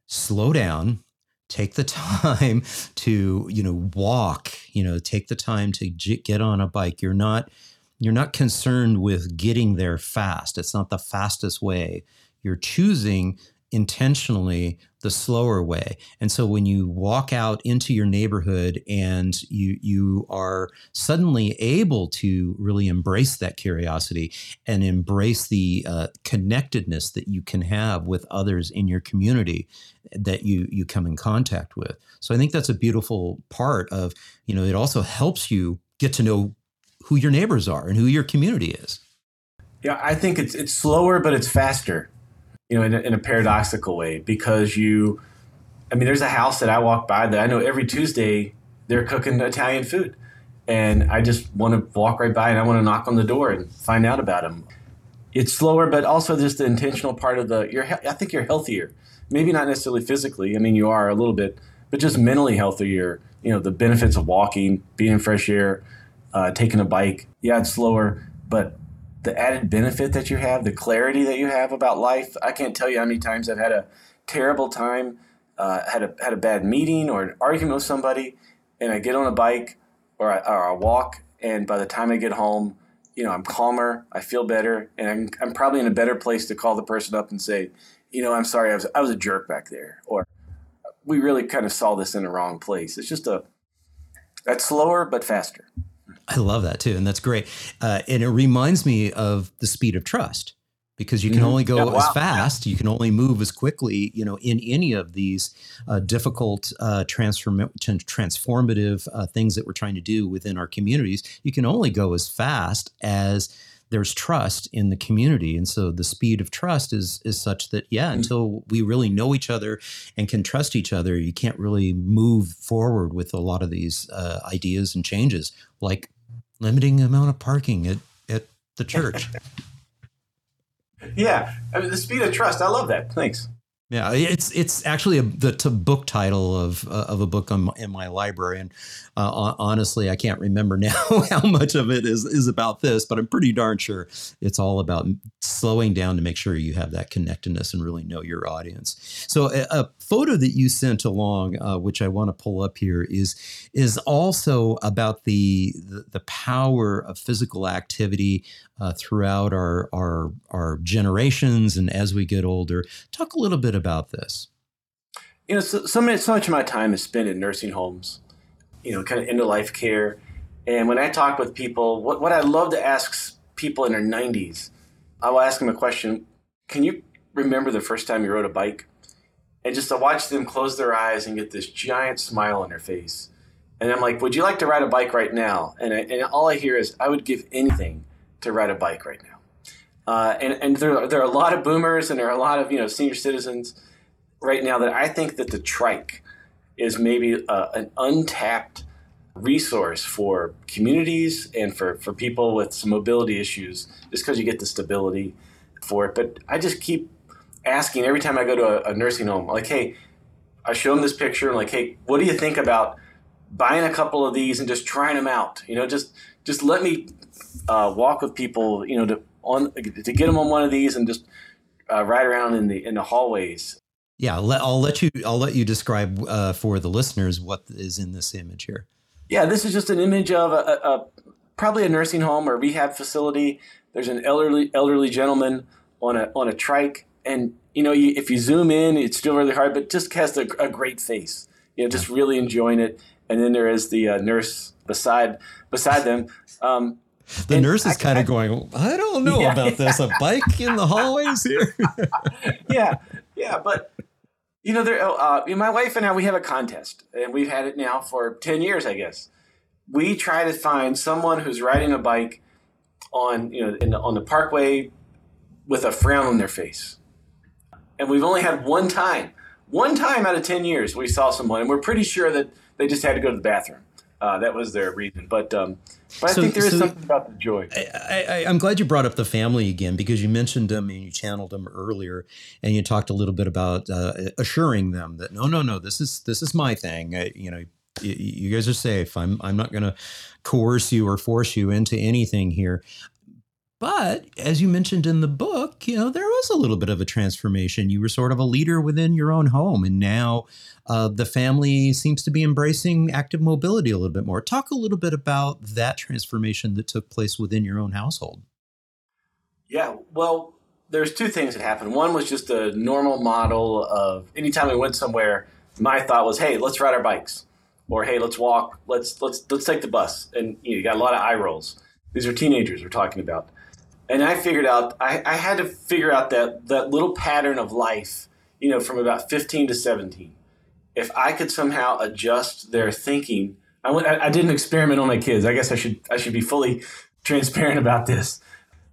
slow down take the <laughs> time to you know walk you know take the time to get on a bike you're not you're not concerned with getting there fast it's not the fastest way you're choosing intentionally the slower way. And so when you walk out into your neighborhood and you you are suddenly able to really embrace that curiosity and embrace the uh, connectedness that you can have with others in your community that you you come in contact with. So I think that's a beautiful part of you know it also helps you get to know who your neighbors are and who your community is. Yeah, I think it's it's slower, but it's faster you know, in a, in a paradoxical way because you, I mean, there's a house that I walk by that I know every Tuesday they're cooking Italian food. And I just want to walk right by and I want to knock on the door and find out about them. It's slower, but also just the intentional part of the, you're, I think you're healthier. Maybe not necessarily physically. I mean, you are a little bit, but just mentally healthier. You know, the benefits of walking, being in fresh air, uh, taking a bike. Yeah, it's slower, but the added benefit that you have, the clarity that you have about life. I can't tell you how many times I've had a terrible time, uh, had a had a bad meeting or an argument with somebody, and I get on a bike or I, or I walk, and by the time I get home, you know, I'm calmer, I feel better, and I'm, I'm probably in a better place to call the person up and say, you know, I'm sorry, I was I was a jerk back there, or we really kind of saw this in the wrong place. It's just a that's slower but faster. I love that too, and that's great. Uh, and it reminds me of the speed of trust because you can mm-hmm. only go yeah, wow. as fast, you can only move as quickly, you know, in any of these uh, difficult uh, transform- transformative uh, things that we're trying to do within our communities. You can only go as fast as there's trust in the community and so the speed of trust is is such that yeah mm-hmm. until we really know each other and can trust each other you can't really move forward with a lot of these uh, ideas and changes like limiting the amount of parking at, at the church. <laughs> yeah, I mean the speed of trust. I love that. Thanks. Yeah, it's it's actually a, the book title of uh, of a book on, in my library, and uh, honestly, I can't remember <laughs> now how much of it is is about this, but I'm pretty darn sure it's all about slowing down to make sure you have that connectedness and really know your audience. So, a, a photo that you sent along, uh, which I want to pull up here, is is also about the the, the power of physical activity uh, throughout our, our, our generations and as we get older. Talk a little bit about this. You know, so, so, much, so much of my time is spent in nursing homes, you know, kind of end of life care. And when I talk with people, what, what I love to ask people in their 90s, I will ask them a question Can you remember the first time you rode a bike? And just to watch them close their eyes and get this giant smile on their face. And I'm like, Would you like to ride a bike right now? And, I, and all I hear is, I would give anything to ride a bike right now. Uh, and and there, there are a lot of boomers and there are a lot of you know senior citizens right now that I think that the trike is maybe uh, an untapped resource for communities and for, for people with some mobility issues just because you get the stability for it. But I just keep asking every time I go to a, a nursing home, like, hey, I show them this picture, and like, hey, what do you think about buying a couple of these and just trying them out? You know, just just let me uh, walk with people, you know, to on to get them on one of these and just uh, ride around in the in the hallways. Yeah, let, I'll let you. I'll let you describe uh, for the listeners what is in this image here. Yeah, this is just an image of a, a, a probably a nursing home or rehab facility. There's an elderly elderly gentleman on a on a trike, and you know, you, if you zoom in, it's still really hard, but just has a, a great face. You know, just really enjoying it. And then there is the uh, nurse beside beside them. Um, the nurse is kind of going, I don't know yeah, about this. A bike in the hallways here. <laughs> yeah, yeah, but you know, there. Uh, my wife and I, we have a contest, and we've had it now for ten years, I guess. We try to find someone who's riding a bike on you know the, on the parkway with a frown on their face, and we've only had one time, one time out of ten years, we saw someone, and we're pretty sure that they just had to go to the bathroom uh, that was their reason. But um, but so, I think there is so something about the joy. I, am glad you brought up the family again because you mentioned them and you channeled them earlier, and you talked a little bit about uh, assuring them that no, no, no, this is this is my thing. I, you know, you, you guys are safe. I'm I'm not going to coerce you or force you into anything here. But as you mentioned in the book, you know, there was a little bit of a transformation. You were sort of a leader within your own home. And now uh, the family seems to be embracing active mobility a little bit more. Talk a little bit about that transformation that took place within your own household. Yeah, well, there's two things that happened. One was just a normal model of anytime we went somewhere, my thought was, hey, let's ride our bikes. Or hey, let's walk, let's let's let's take the bus. And you, know, you got a lot of eye rolls. These are teenagers we're talking about and I figured out I, I had to figure out that that little pattern of life, you know, from about 15 to 17. If I could somehow adjust their thinking, I, went, I, I did an experiment on my kids. I guess I should I should be fully transparent about this.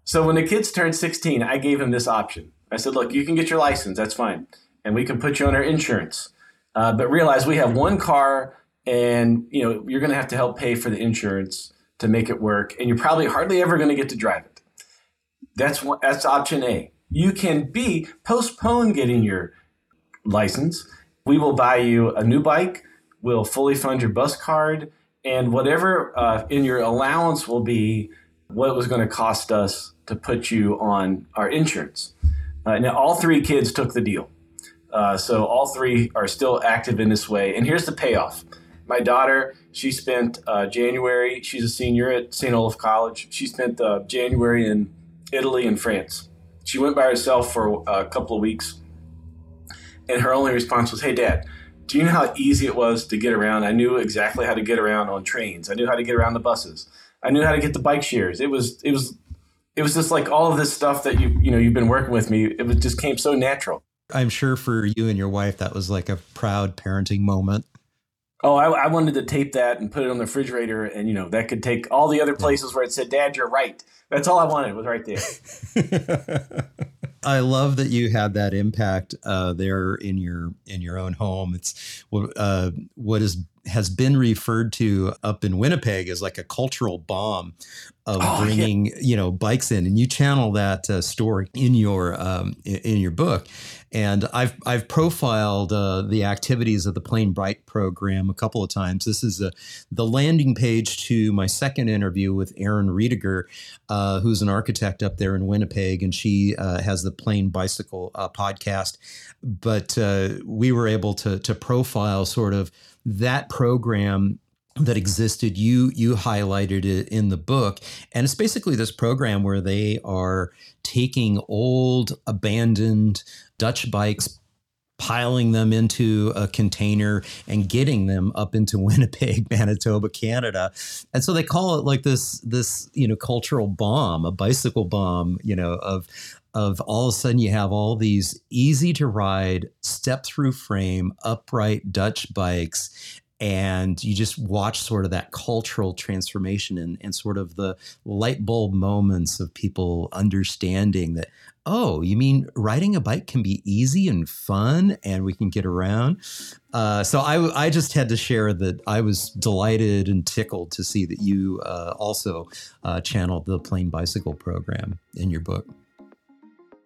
So when the kids turned 16, I gave them this option. I said, "Look, you can get your license. That's fine, and we can put you on our insurance. Uh, but realize we have one car, and you know you're going to have to help pay for the insurance to make it work, and you're probably hardly ever going to get to drive it." That's what, that's option A. You can B postpone getting your license. We will buy you a new bike. We'll fully fund your bus card, and whatever uh, in your allowance will be what it was going to cost us to put you on our insurance. Uh, now, all three kids took the deal. Uh, so all three are still active in this way. And here's the payoff. My daughter, she spent uh, January, she's a senior at St. Olaf College. She spent uh, January in Italy, and France. She went by herself for uh, a couple of weeks, and her only response was, "Hey, Dad." Do you know how easy it was to get around? I knew exactly how to get around on trains. I knew how to get around the buses. I knew how to get the bike shares. It was it was it was just like all of this stuff that you you know you've been working with me. It was, just came so natural. I'm sure for you and your wife that was like a proud parenting moment. Oh, I, I, wanted to tape that and put it on the refrigerator, and you know that could take all the other places where it said, "Dad, you're right." That's all I wanted was right there. <laughs> I love that you had that impact uh, there in your in your own home. It's uh, what is has been referred to up in Winnipeg as like a cultural bomb of oh, bringing yeah. you know bikes in, and you channel that uh, story in your um, in, in, your book. And I've I've profiled uh, the activities of the Plain Bright program a couple of times. This is a, the landing page to my second interview with Erin Riediger, uh, who's an architect up there in Winnipeg, and she uh, has the Plain Bicycle uh, podcast. But uh, we were able to to profile sort of that program that existed you you highlighted it in the book and it's basically this program where they are taking old abandoned dutch bikes piling them into a container and getting them up into <laughs> Winnipeg, Manitoba, Canada. And so they call it like this this, you know, cultural bomb, a bicycle bomb, you know, of of all of a sudden you have all these easy to ride, step through frame, upright Dutch bikes and you just watch sort of that cultural transformation and, and sort of the light bulb moments of people understanding that oh you mean riding a bike can be easy and fun and we can get around? Uh, so I, I just had to share that i was delighted and tickled to see that you uh, also uh, channeled the plain bicycle program in your book.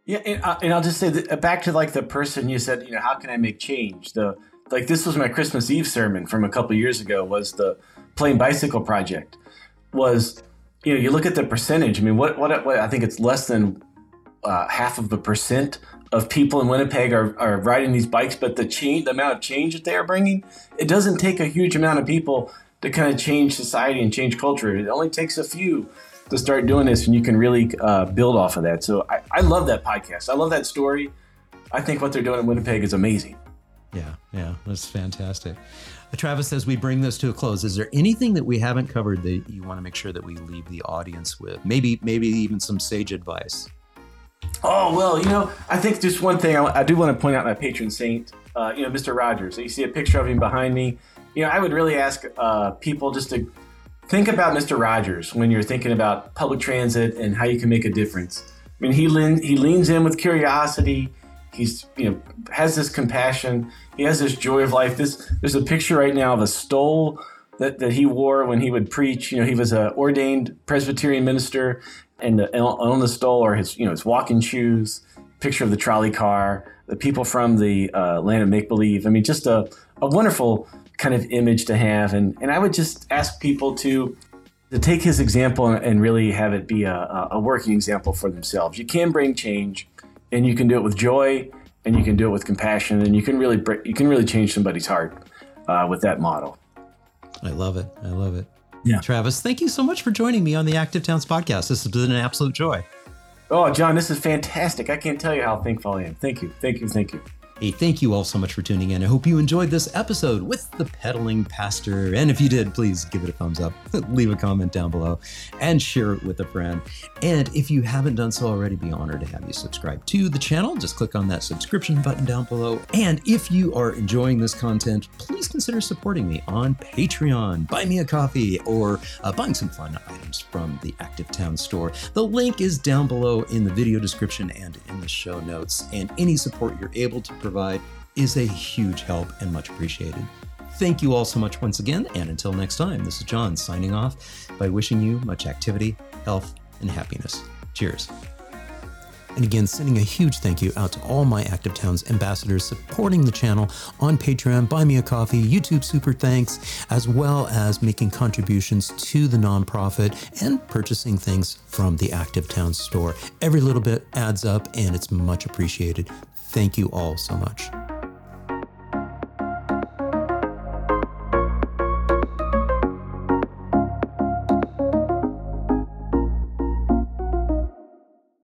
Yeah and, uh, and i'll just say that uh, back to like the person you said you know how can i make change? The like this was my Christmas Eve sermon from a couple years ago was the Plain Bicycle Project was you know you look at the percentage I mean what what, what I think it's less than uh, half of the percent of people in Winnipeg are, are riding these bikes but the change the amount of change that they are bringing it doesn't take a huge amount of people to kind of change society and change culture it only takes a few to start doing this and you can really uh, build off of that so I, I love that podcast I love that story I think what they're doing in Winnipeg is amazing yeah, yeah, that's fantastic. Uh, Travis, as we bring this to a close, is there anything that we haven't covered that you want to make sure that we leave the audience with? Maybe, maybe even some sage advice. Oh well, you know, I think just one thing I, I do want to point out my patron saint, uh, you know, Mr. Rogers. You see a picture of him behind me. You know, I would really ask uh, people just to think about Mr. Rogers when you're thinking about public transit and how you can make a difference. I mean, he lean, he leans in with curiosity he's you know has this compassion he has this joy of life this there's a picture right now of a stole that, that he wore when he would preach. You know, he was an ordained Presbyterian minister, and the, on the stole are his you know his walking shoes, picture of the trolley car, the people from the uh, land of make believe. I mean, just a, a wonderful kind of image to have. And and I would just ask people to to take his example and really have it be a, a working example for themselves. You can bring change, and you can do it with joy, and you can do it with compassion, and you can really break, you can really change somebody's heart uh, with that model. I love it. I love it. Yeah. Travis, thank you so much for joining me on the Active Towns podcast. This has been an absolute joy. Oh, John, this is fantastic. I can't tell you how thankful I am. Thank you. Thank you. Thank you. Hey, thank you all so much for tuning in. I hope you enjoyed this episode with the pedaling pastor. And if you did, please give it a thumbs up, <laughs> leave a comment down below, and share it with a friend. And if you haven't done so already, be honored to have you subscribe to the channel. Just click on that subscription button down below. And if you are enjoying this content, please consider supporting me on Patreon, buy me a coffee, or uh, buying some fun items from the Active Town store. The link is down below in the video description and in the show notes. And any support you're able to provide is a huge help and much appreciated. Thank you all so much once again, and until next time, this is John signing off by wishing you much activity, health, and happiness. Cheers. And again, sending a huge thank you out to all my Active Towns ambassadors supporting the channel on Patreon, Buy Me a Coffee, YouTube Super Thanks, as well as making contributions to the nonprofit and purchasing things from the Active Towns store. Every little bit adds up and it's much appreciated. Thank you all so much.